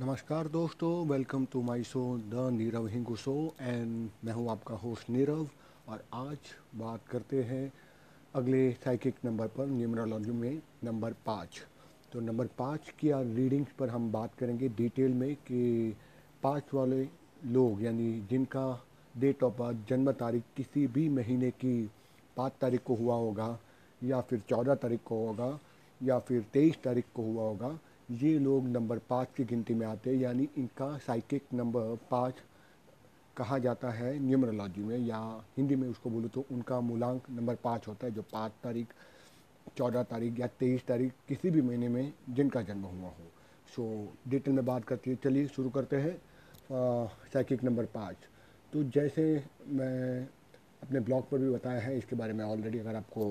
नमस्कार दोस्तों welcome to my show the Nirav Hingu show and मैं हूँ आपका होस्ट नीरव और आज बात करते हैं अगले साइकिक नंबर पर न्यूमरोलॉजी में नंबर पाँच। तो नंबर पाँच की रीडिंग्स पर हम बात करेंगे डिटेल में कि पाँच वाले लोग, यानी जिनका डेट ऑफ़ बर्थ जन्म तारीख किसी भी महीने की पाँच तारीख को हुआ होगा, या फिर चौदह तारीख को होगा, या फिर तेईस तारीख को हुआ होगा ये लोग नंबर पाँच की गिनती में आते हैं, यानी इनका साइकिक नंबर पाँच कहा जाता है न्यूमरोलॉजी में, या हिंदी में उसको बोलो तो उनका मूलांक नंबर पाँच होता है, जो पाँच तारीख, चौदह तारीख या तेईस तारीख किसी भी महीने में जिनका जन्म हुआ हो। सो डिटेल में बात करते हैं, चलिए शुरू करते हैं साइकिक नंबर पाँच। तो जैसे मैं अपने ब्लॉग पर भी बताया है, इसके बारे में ऑलरेडी अगर आपको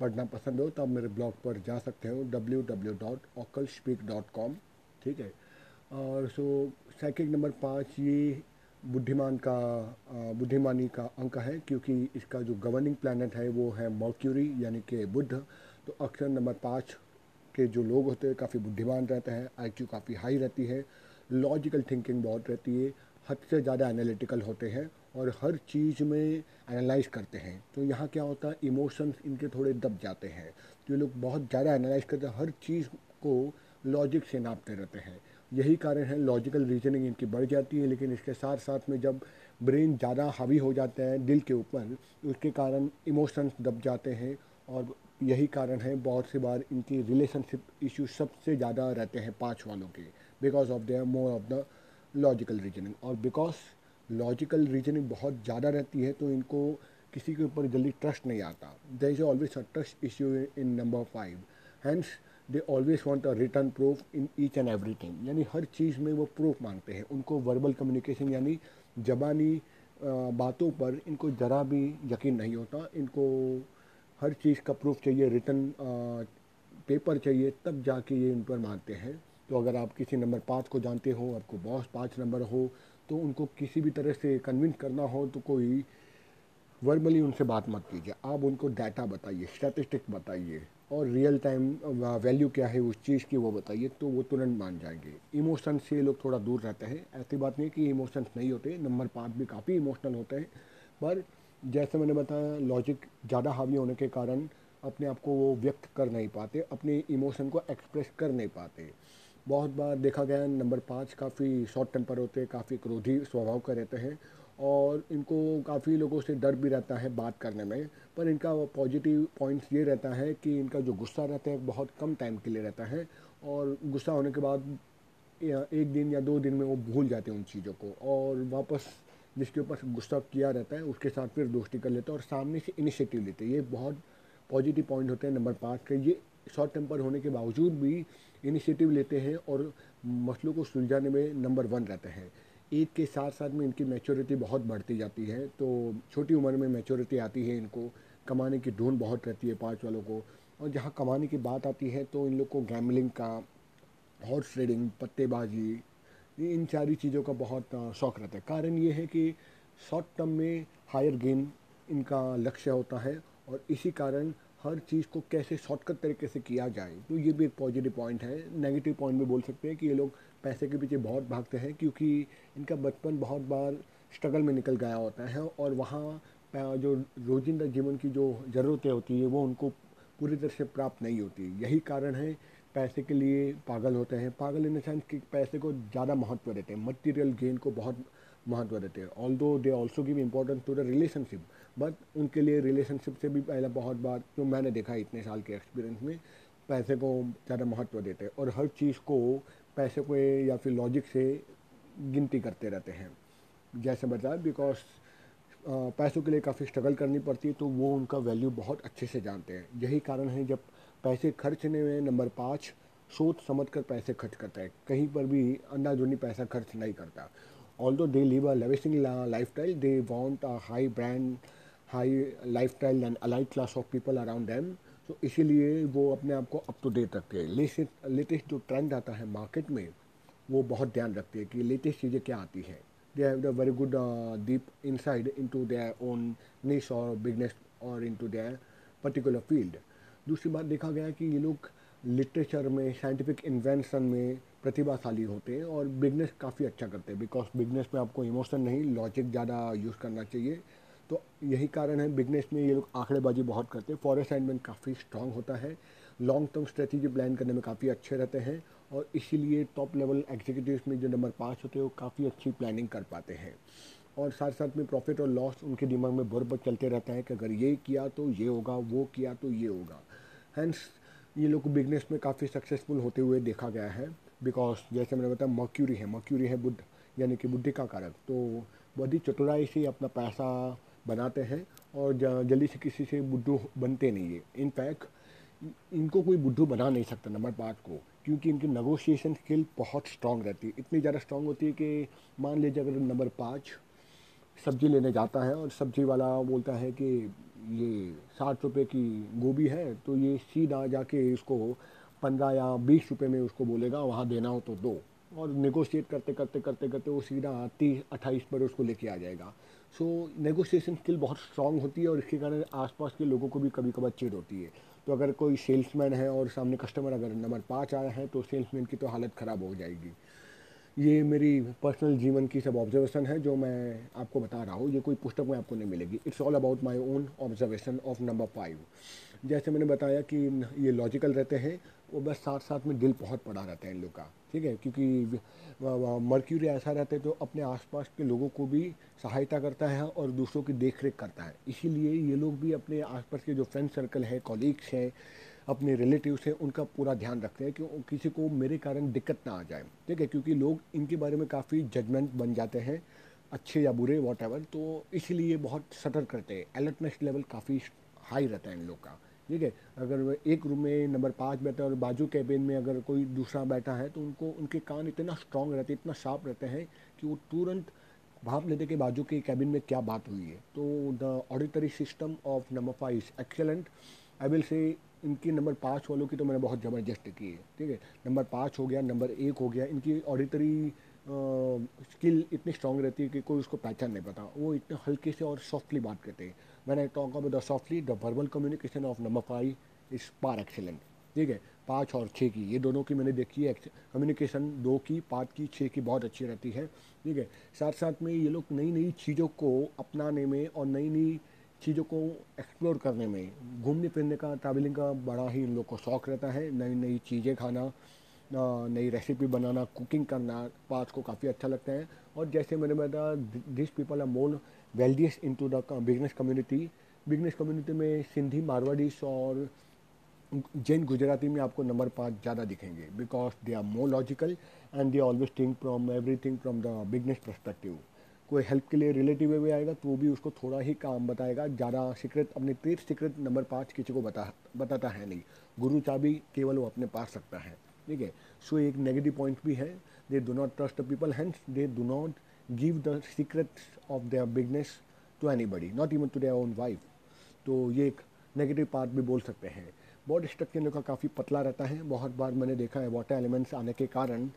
पढ़ना पसंद हो तो आप मेरे ब्लॉग पर जा सकते हो W W dot occult speak dot com ठीक है? और सो साइकिक नंबर पाँच ये बुद्धिमान का बुद्धिमानी का अंक है, क्योंकि इसका जो गवर्निंग प्लानट है वो है मॉक्यूरी यानी कि बुद्ध। तो अक्सर नंबर पाँच के जो लोग होते हैं, काफ़ी बुद्धिमान रहते हैं आई काफ़ी हाई रहती है लॉजिकल थिंकिंग बहुत रहती है, हद से ज़्यादा एनालिटिकल होते हैं और हर चीज़ में एनालाइज करते हैं। तो यहाँ क्या होता है इमोशंस इनके थोड़े दब जाते हैं। तो ये लोग बहुत ज़्यादा एनालाइज करते हैं, हर चीज़ को लॉजिक से नापते रहते हैं। यही कारण है लॉजिकल रीजनिंग इनकी बढ़ जाती है, लेकिन इसके साथ साथ में जब ब्रेन ज़्यादा हावी हो जाता है दिल के ऊपर उसके कारण इमोशंस दब जाते हैं और यही कारण है बहुत सी बार इनकी रिलेशनशिप इशू सबसे ज़्यादा रहते हैं पाँच वालों के because of their more of the logical reasoning और बिकॉज़ लॉजिकल रीजनिंग बहुत ज़्यादा रहती है तो इनको किसी के ऊपर जल्दी ट्रस्ट नहीं आता। There is always a trust issue in number five hence they always want a return proof in each and everything यानी हर चीज़ में वो प्रूफ मांगते हैं। उनको वर्बल कम्युनिकेशन यानी जबानी बातों पर इनको ज़रा भी यकीन नहीं होता। इनको हर चीज़ का प्रूफ चाहिए रिटर्न पेपर चाहिए, तब जाके ये इन पर मानते हैं। तो अगर आप किसी नंबर पाँच को जानते हो, आपको बॉस पाँच नंबर हो तो उनको किसी भी तरह से कन्विंस करना हो तो कोई वर्बली उनसे बात मत कीजिए। आप उनको डाटा बताइए स्टैटिस्टिक बताइए और रियल टाइम वैल्यू क्या है, उस चीज़ की वो बताइए तो वो तुरंत मान जाएँगे। इमोशन से लोग थोड़ा दूर रहते हैं। ऐसी बात नहीं कि इमोशंस नहीं होते नंबर पाँच भी काफ़ी इमोशनल होते हैं, पर जैसे मैंने बताया लॉजिक ज़्यादा हावी होने के कारण अपने आप को वो व्यक्त कर नहीं पाते, अपने इमोशन को एक्सप्रेस कर नहीं पाते। बहुत बार देखा गया नंबर पाँच काफ़ी शॉर्ट टेम्पर होते हैं, काफ़ी क्रोधी स्वभाव का रहते हैं और इनको काफ़ी लोगों से डर भी रहता है बात करने में, पर इनका पॉजिटिव पॉइंट्स ये रहता है कि इनका जो गुस्सा रहता है बहुत कम टाइम के लिए रहता है और गुस्सा होने के बाद एक दिन या दो दिन में वो भूल जाते हैं उन चीज़ों को और वापस जिसके ऊपर गुस्सा किया रहता है उसके साथ फिर दोस्ती कर लेते हैं और सामने से इनिशिएटिव लेते हैं। ये बहुत पॉजिटिव पॉइंट होते हैं नंबर पाँच के। ये शॉर्ट टेम्पर होने के बावजूद भी इनिशिएटिव लेते हैं और मसलों को सुलझाने में नंबर वन रहते हैं। एज के साथ साथ में इनकी मैच्योरिटी बहुत बढ़ती जाती है तो छोटी उम्र में मैच्योरिटी आती है इनको। कमाने की ढूंढ बहुत रहती है पाँच वालों को। और जहाँ कमाने की बात आती है तो इन लोग को गैमलिंग का हॉर्स ट्रेडिंग पत्तेबाजी, इन सारी चीज़ों का बहुत शौक रहता है। कारण ये है कि शॉर्ट टर्म में हायर गेन इनका लक्ष्य होता है और इसी कारण हर चीज़ को कैसे शॉर्टकट तरीके से किया जाए तो ये भी एक पॉजिटिव पॉइंट है। नेगेटिव पॉइंट भी बोल सकते हैं कि ये लोग पैसे के पीछे बहुत भागते हैं, क्योंकि इनका बचपन बहुत बार स्ट्रगल में निकल गया होता है और वहाँ जो रोजिंदा जीवन की जो ज़रूरतें होती है, वो उनको पूरी तरह से प्राप्त नहीं होती। यही कारण है, पैसे के लिए पागल होते हैं। पागल इन द सेंस कि पैसे को ज़्यादा महत्व देते हैं। मटीरियल गेन को बहुत महत्व देते हैं। Although they also give importance to the relationship but उनके लिए रिलेशनशिप से भी पहले बहुत बार, जो मैंने देखा इतने साल के एक्सपीरियंस में, पैसे को ज़्यादा महत्व देते हैं और हर चीज़ को पैसे को या फिर लॉजिक से गिनती करते रहते हैं। जैसे बताया बिकॉज़ पैसों के लिए काफ़ी स्ट्रगल करनी पड़ती है तो वो उनका वैल्यू बहुत अच्छे से जानते हैं। यही कारण है जब पैसे खर्चने में नंबर पाँच, सोच समझ कर पैसे खर्च करता है। कहीं पर भी अंधाधुनी पैसा खर्च नहीं करता। Although they live a lavishing lifestyle, they want a high brand high lifestyle and elite class of people around them तो इसीलिए वो अपने आप को अप टू डेट रखते हैं। लेटेस्ट लेटेस्ट जो ट्रेंड आता है मार्केट में, वो बहुत ध्यान रखते हैं कि लेटेस्ट चीज़ें क्या आती है। They have the very good deep inside into their own niche और बिज़नेस और इनटू देयर पर्टिकुलर फ़ील्ड दूसरी बात देखा गया कि ये लोग लिटरेचर में साइंटिफिक इन्वेंशन में प्रतिभाशाली होते हैं और बिज़नेस काफ़ी अच्छा करते हैं। बिकॉज़ बिज़नेस में आपको इमोशन नहीं लॉजिक ज़्यादा यूज़ करना चाहिए। तो यही कारण है, बिज़नेस में ये लोग आंकड़ेबाजी बहुत करते हैं। फॉरेस्ट असाइनमेंट काफ़ी स्ट्रांग होता है। लॉन्ग टर्म स्ट्रेटेजी प्लान करने में काफ़ी अच्छे रहते हैं और इसीलिए टॉप लेवल एग्जीक्यूटिव में जो नंबर पाँच होते हैं, वो काफ़ी अच्छी प्लानिंग कर पाते हैं। और साथ साथ में प्रॉफिट और लॉस उनके दिमाग में बर चलते रहता है कि अगर ये किया तो ये होगा, वो किया तो ये होगा। हैंस ये लोग बिज़नेस में काफ़ी सक्सेसफुल होते हुए देखा गया है। बिकॉज़ जैसे मैंने बताया मक्यूरी है। मक्यूरी है बुद्ध, यानी कि बुद्धि का कारक। तो बड़ी चतुराई से अपना पैसा बनाते हैं और जल्दी से किसी से बुद्धू बनते नहीं है। इनफैक्ट इनको कोई बुद्धू बना नहीं सकता नंबर पाँच को, क्योंकि इनकी नगोशिएशन स्किल बहुत स्ट्रांग रहती है। इतनी ज़्यादा स्ट्रांग होती है कि मान लीजिए अगर नंबर पाँच सब्ज़ी लेने जाता है और सब्ज़ी वाला बोलता है कि ये साठ रुपये की गोभी है तो ये सीधा जाके इसको पंद्रह या बीस रुपये में उसको बोलेगा, वहाँ देना हो तो दो। और नेगोशिएट करते करते करते करते वो सीधा तीस अट्ठाईस पर उसको लेके आ जाएगा। सो नेगोशिएशन स्किल बहुत स्ट्रांग होती है और इसके कारण आसपास के लोगों को भी कभी कभार चिड़ होती है। तो अगर कोई सेल्समैन है और सामने कस्टमर अगर नंबर पाँच आया है तो सेल्समैन की तो हालत ख़राब हो जाएगी। ये मेरी पर्सनल जीवन की सब ऑब्जर्वेशन है, जो मैं आपको बता रहा हूँ। ये कोई पुस्तक में आपको नहीं मिलेगी। It's all about my own observation of number five जैसे मैंने बताया कि ये लॉजिकल रहते हैं, वो बस साथ साथ में दिल बहुत पड़ा रहता है इन लोग का। ठीक है? क्योंकि मर्क्यूरी ऐसा रहता है तो अपने आसपास के लोगों को भी सहायता करता है और दूसरों की देख रेख करता है। इसीलिए ये लोग भी अपने आसपास के जो फ्रेंड सर्कल है कॉलीग्स हैं अपने रिलेटिव से उनका पूरा ध्यान रखते हैं कि किसी को मेरे कारण दिक्कत ना आ जाए। ठीक है? क्योंकि लोग इनके बारे में काफ़ी जजमेंट बन जाते हैं, अच्छे या बुरे वॉट तो इसलिए बहुत सतर्क करते हैं। अलर्टनेस लेवल काफ़ी हाई रहता है इन लोग का। ठीक है? अगर एक रूम में नंबर पाँच बैठा है और बाजू कैबिन में अगर कोई दूसरा बैठा है तो उनको, उनके कान इतना स्ट्रांग रहते हैं, इतना शार्प रहते हैं कि वो तुरंत भाप लेते कि बाजू के कैबिन में क्या बात हुई है। तो the auditory system of number five is excellent I will say इनकी नंबर पाँच वालों की तो मैंने बहुत ज़बरदस्त की है, ठीक है? नंबर पाँच हो गया, नंबर एक हो गया, इनकी ऑडिटरी स्किल इतनी स्ट्रांग रहती है कि कोई उसको पहचान नहीं पाता। वो इतने हल्के से और सॉफ्टली बात करते हैं। मैंने talk about the softly the verbal communication of number five is par excellent ठीक है? पाँच और छः की, ये दोनों की मैंने देखी है कम्युनिकेशन दो की, पाँच की छः की बहुत अच्छी रहती है, ठीक है? साथ साथ में ये लोग नई नई चीज़ों को अपनाने में और नई नई चीज़ों को एक्सप्लोर करने में। घूमने फिरने का ट्रैवलिंग का बड़ा ही इन लोग को शौक़ रहता है। नई नई चीज़ें खाना नई रेसिपी बनाना कुकिंग करना पास को काफ़ी अच्छा लगता है। और जैसे मैंने बताया this people are more wealthier in to the business community business community में सिंधी, मारवाड़ीस और जैन गुजराती में आपको नंबर पाँच ज़्यादा दिखेंगे। Because they are more logical and they always think from everything from the business perspective कोई हेल्प के लिए रिलेटिव वे आएगा तो वो भी उसको थोड़ा ही काम बताएगा। ज़्यादा सीक्रेट अपने तीर्थ सीक्रेट नंबर पाँच किसी को बता, बताता है नहीं। गुरु चाबी केवल वो अपने पास रखता है। ठीक है? सो एक नेगेटिव पॉइंट भी है। They do not trust the people hence they do not give the secret of their business to anybody not even to their own wife तो ये एक नेगेटिव पार्ट भी बोल सकते हैं। बॉडी स्ट्रक्चर इन लोग का काफ़ी पतला रहता है। बहुत बार मैंने देखा है वाटर एलिमेंट्स आने के कारण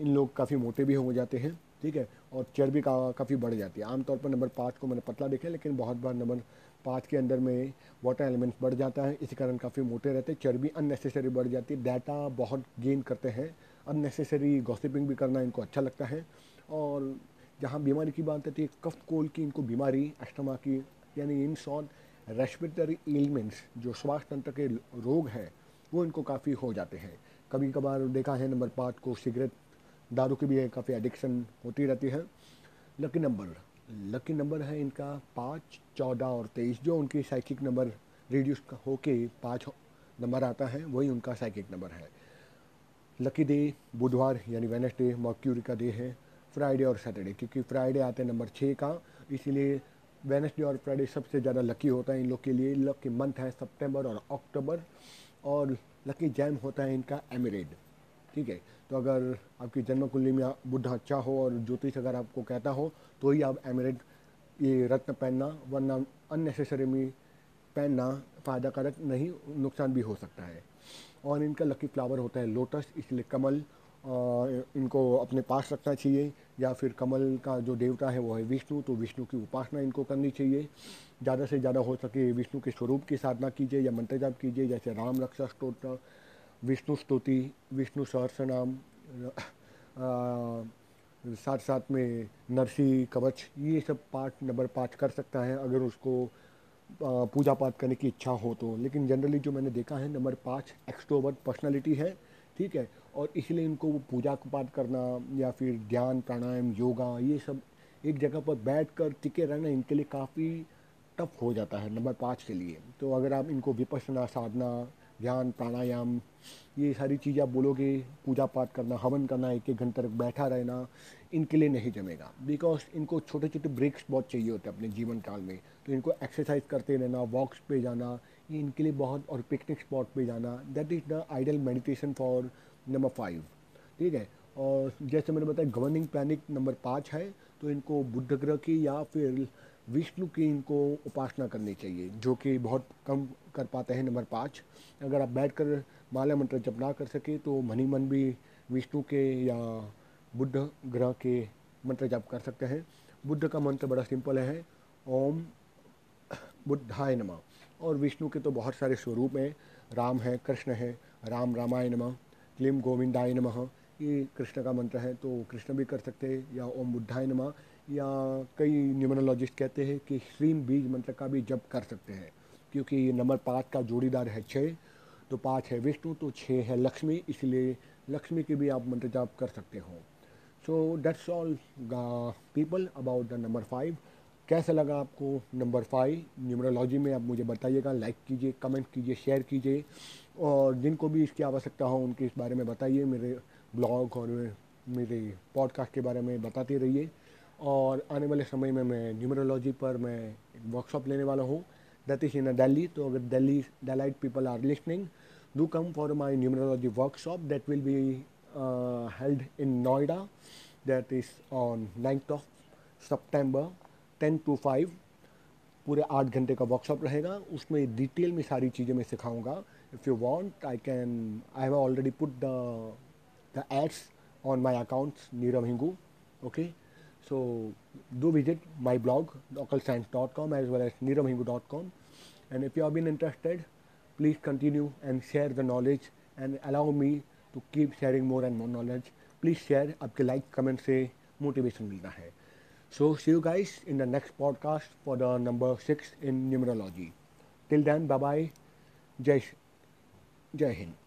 इन लोग काफ़ी मोटे भी हो जाते हैं। ठीक है? और चर्बी का, काफ़ी बढ़ जाती है। आमतौर पर नंबर पाँच को मैंने पतला देखा लेकिन बहुत बार नंबर पाँच के अंदर में वाटर एलिमेंट्स बढ़ जाता है। इसी कारण काफ़ी मोटे रहते हैं। चर्बी अननेसेसरी बढ़ जाती है। डाटा बहुत गेन करते हैं। अननेसेसरी गॉसिपिंग भी करना इनको अच्छा लगता है। और जहाँ बीमारी की बात आती है कफ कोल की इनको बीमारी अस्थमा की, यानी इन शॉर्ट रेस्पिरेटरी एलिमेंट्स जो श्वास तंत्र के रोग हैं, वो इनको काफ़ी हो जाते हैं। कभी कभार देखा है नंबर पाँच को सिगरेट दारू की भी काफ़ी एडिक्शन होती रहती है। लकी नंबर लकी नंबर है इनका पाँच, चौदह और तेईस, जो उनकी साइकिक नंबर रिड्यूस होके पाँच नंबर आता है, वही उनका साइकिक नंबर है। लकी डे बुधवार, यानी वेनसडे मर्क्यूरी का डे है फ्राइडे और सैटरडे क्योंकि फ्राइडे आते हैं नंबर छः का, इसीलिए वेनसडे और फ्राइडे सबसे ज़्यादा लकी होता है इन लोग के लिए। लकी मंथ है सितंबर और अक्टूबर और लकी जैम होता है इनका एमिरेड ठीक है तो अगर आपकी जन्म कुंडली में बुद्ध अच्छा हो और ज्योतिष अगर आपको कहता हो तो ही आप एमरेट ये रत्न पहनना, वरना अननेसेसरी में पहनना फ़ायदा कारक नहीं, नुकसान भी हो सकता है। और इनका लकी फ्लावर होता है लोटस इसलिए कमल इनको अपने पास रखना चाहिए, या फिर कमल का जो देवता है वो है विष्णु तो विष्णु की उपासना इनको करनी चाहिए। ज़्यादा से ज़्यादा हो सके विष्णु के स्वरूप की साधना कीजिए, या मंत्र जाप कीजिए, जैसे राम रक्षा स्त्रोत्र विष्णु स्तुति, विष्णु सहस्र नाम साथ साथ में नरसी, कवच, ये सब पाठ नंबर पाँच कर सकता है अगर उसको पूजा पाठ करने की इच्छा हो तो। लेकिन जनरली जो मैंने देखा है, नंबर पाँच एक्सट्रोवर्ट पर्सनालिटी है, ठीक है? और इसलिए इनको वो पूजा पाठ करना या फिर ध्यान, प्राणायाम, योगा, ये सब एक जगह पर बैठ कर टिके रहना इनके लिए काफ़ी टफ हो जाता है नंबर पाँच के लिए। तो अगर आप इनको विपसना, साधना ध्यान प्राणायाम, ये सारी चीज़ें आप बोलोगे पूजा पाठ करना, हवन करना एक एक घंटे तक बैठा रहना, इनके लिए नहीं जमेगा। बिकॉज़ इनको छोटे छोटे ब्रेक्स बहुत चाहिए होते हैं अपने जीवन काल में। तो इनको एक्सरसाइज करते रहना वॉक्स पे जाना, ये इनके लिए बहुत, और पिकनिक स्पॉट पे जाना that is the ideal meditation for number five ठीक है? और जैसे मैंने बताया गवर्निंग प्लानिक नंबर पाँच है तो इनको बुद्ध ग्रह की या फिर विष्णु की इनको उपासना करनी चाहिए, जो कि बहुत कम कर पाते हैं, नंबर पाँच। अगर आप बैठ कर माला मंत्र जप ना कर सके तो मनी मन भी विष्णु के या बुद्ध ग्रह के मंत्र जप कर सकते हैं। बुद्ध का मंत्र बड़ा सिंपल है, ओम बुद्धाय नमः। और विष्णु के तो बहुत सारे स्वरूप हैं, राम है, कृष्ण है, राम रामाय नमः, क्लीम गोविंदाय नमः, ये कृष्ण का मंत्र है तो कृष्ण भी कर सकते हैं, या ओम बुद्धाय नमः। या कई न्यूमरोलॉजिस्ट कहते हैं कि श्रीम बीज मंत्र का भी जप कर सकते हैं, क्योंकि ये नंबर पाँच का जोड़ीदार है छः तो पाँच है विष्णु तो छः है लक्ष्मी, इसलिए लक्ष्मी की भी आप मंत्र जाप कर सकते हो। So that's all people about the number five कैसा लगा आपको नंबर फाइव न्यूमरोलॉजी में आप मुझे बताइएगा लाइक कीजिए कमेंट कीजिए शेयर कीजिए, और जिनको भी इसकी आवश्यकता हो उनके इस बारे में बताइए, मेरे ब्लॉग और मेरे पॉडकास्ट के बारे में बताते रहिए। और आने वाले समय में मैं न्यूमरोलॉजी पर मैं वर्कशॉप लेने वाला हूँ। दैट इज़ इन दिल्ली तो अगर Delhi delight people are listening do come for my numerology workshop that will be held in Noida that is on ninth of September ten to five पूरे आठ घंटे का वर्कशॉप रहेगा। उसमें डिटेल में सारी चीज़ें मैं सिखाऊँगा। If you want I can I have already put the the ads on my accounts Nirav Hingu okay So do visit my blog occultscience.com as well as neeramhingu.com and if you have been interested please continue and share the knowledge and allow me to keep sharing more and more knowledge please share आपके like comment से motivation मिलता है so see you guys in the next podcast for the number 6 in numerology till then bye bye jai jai hind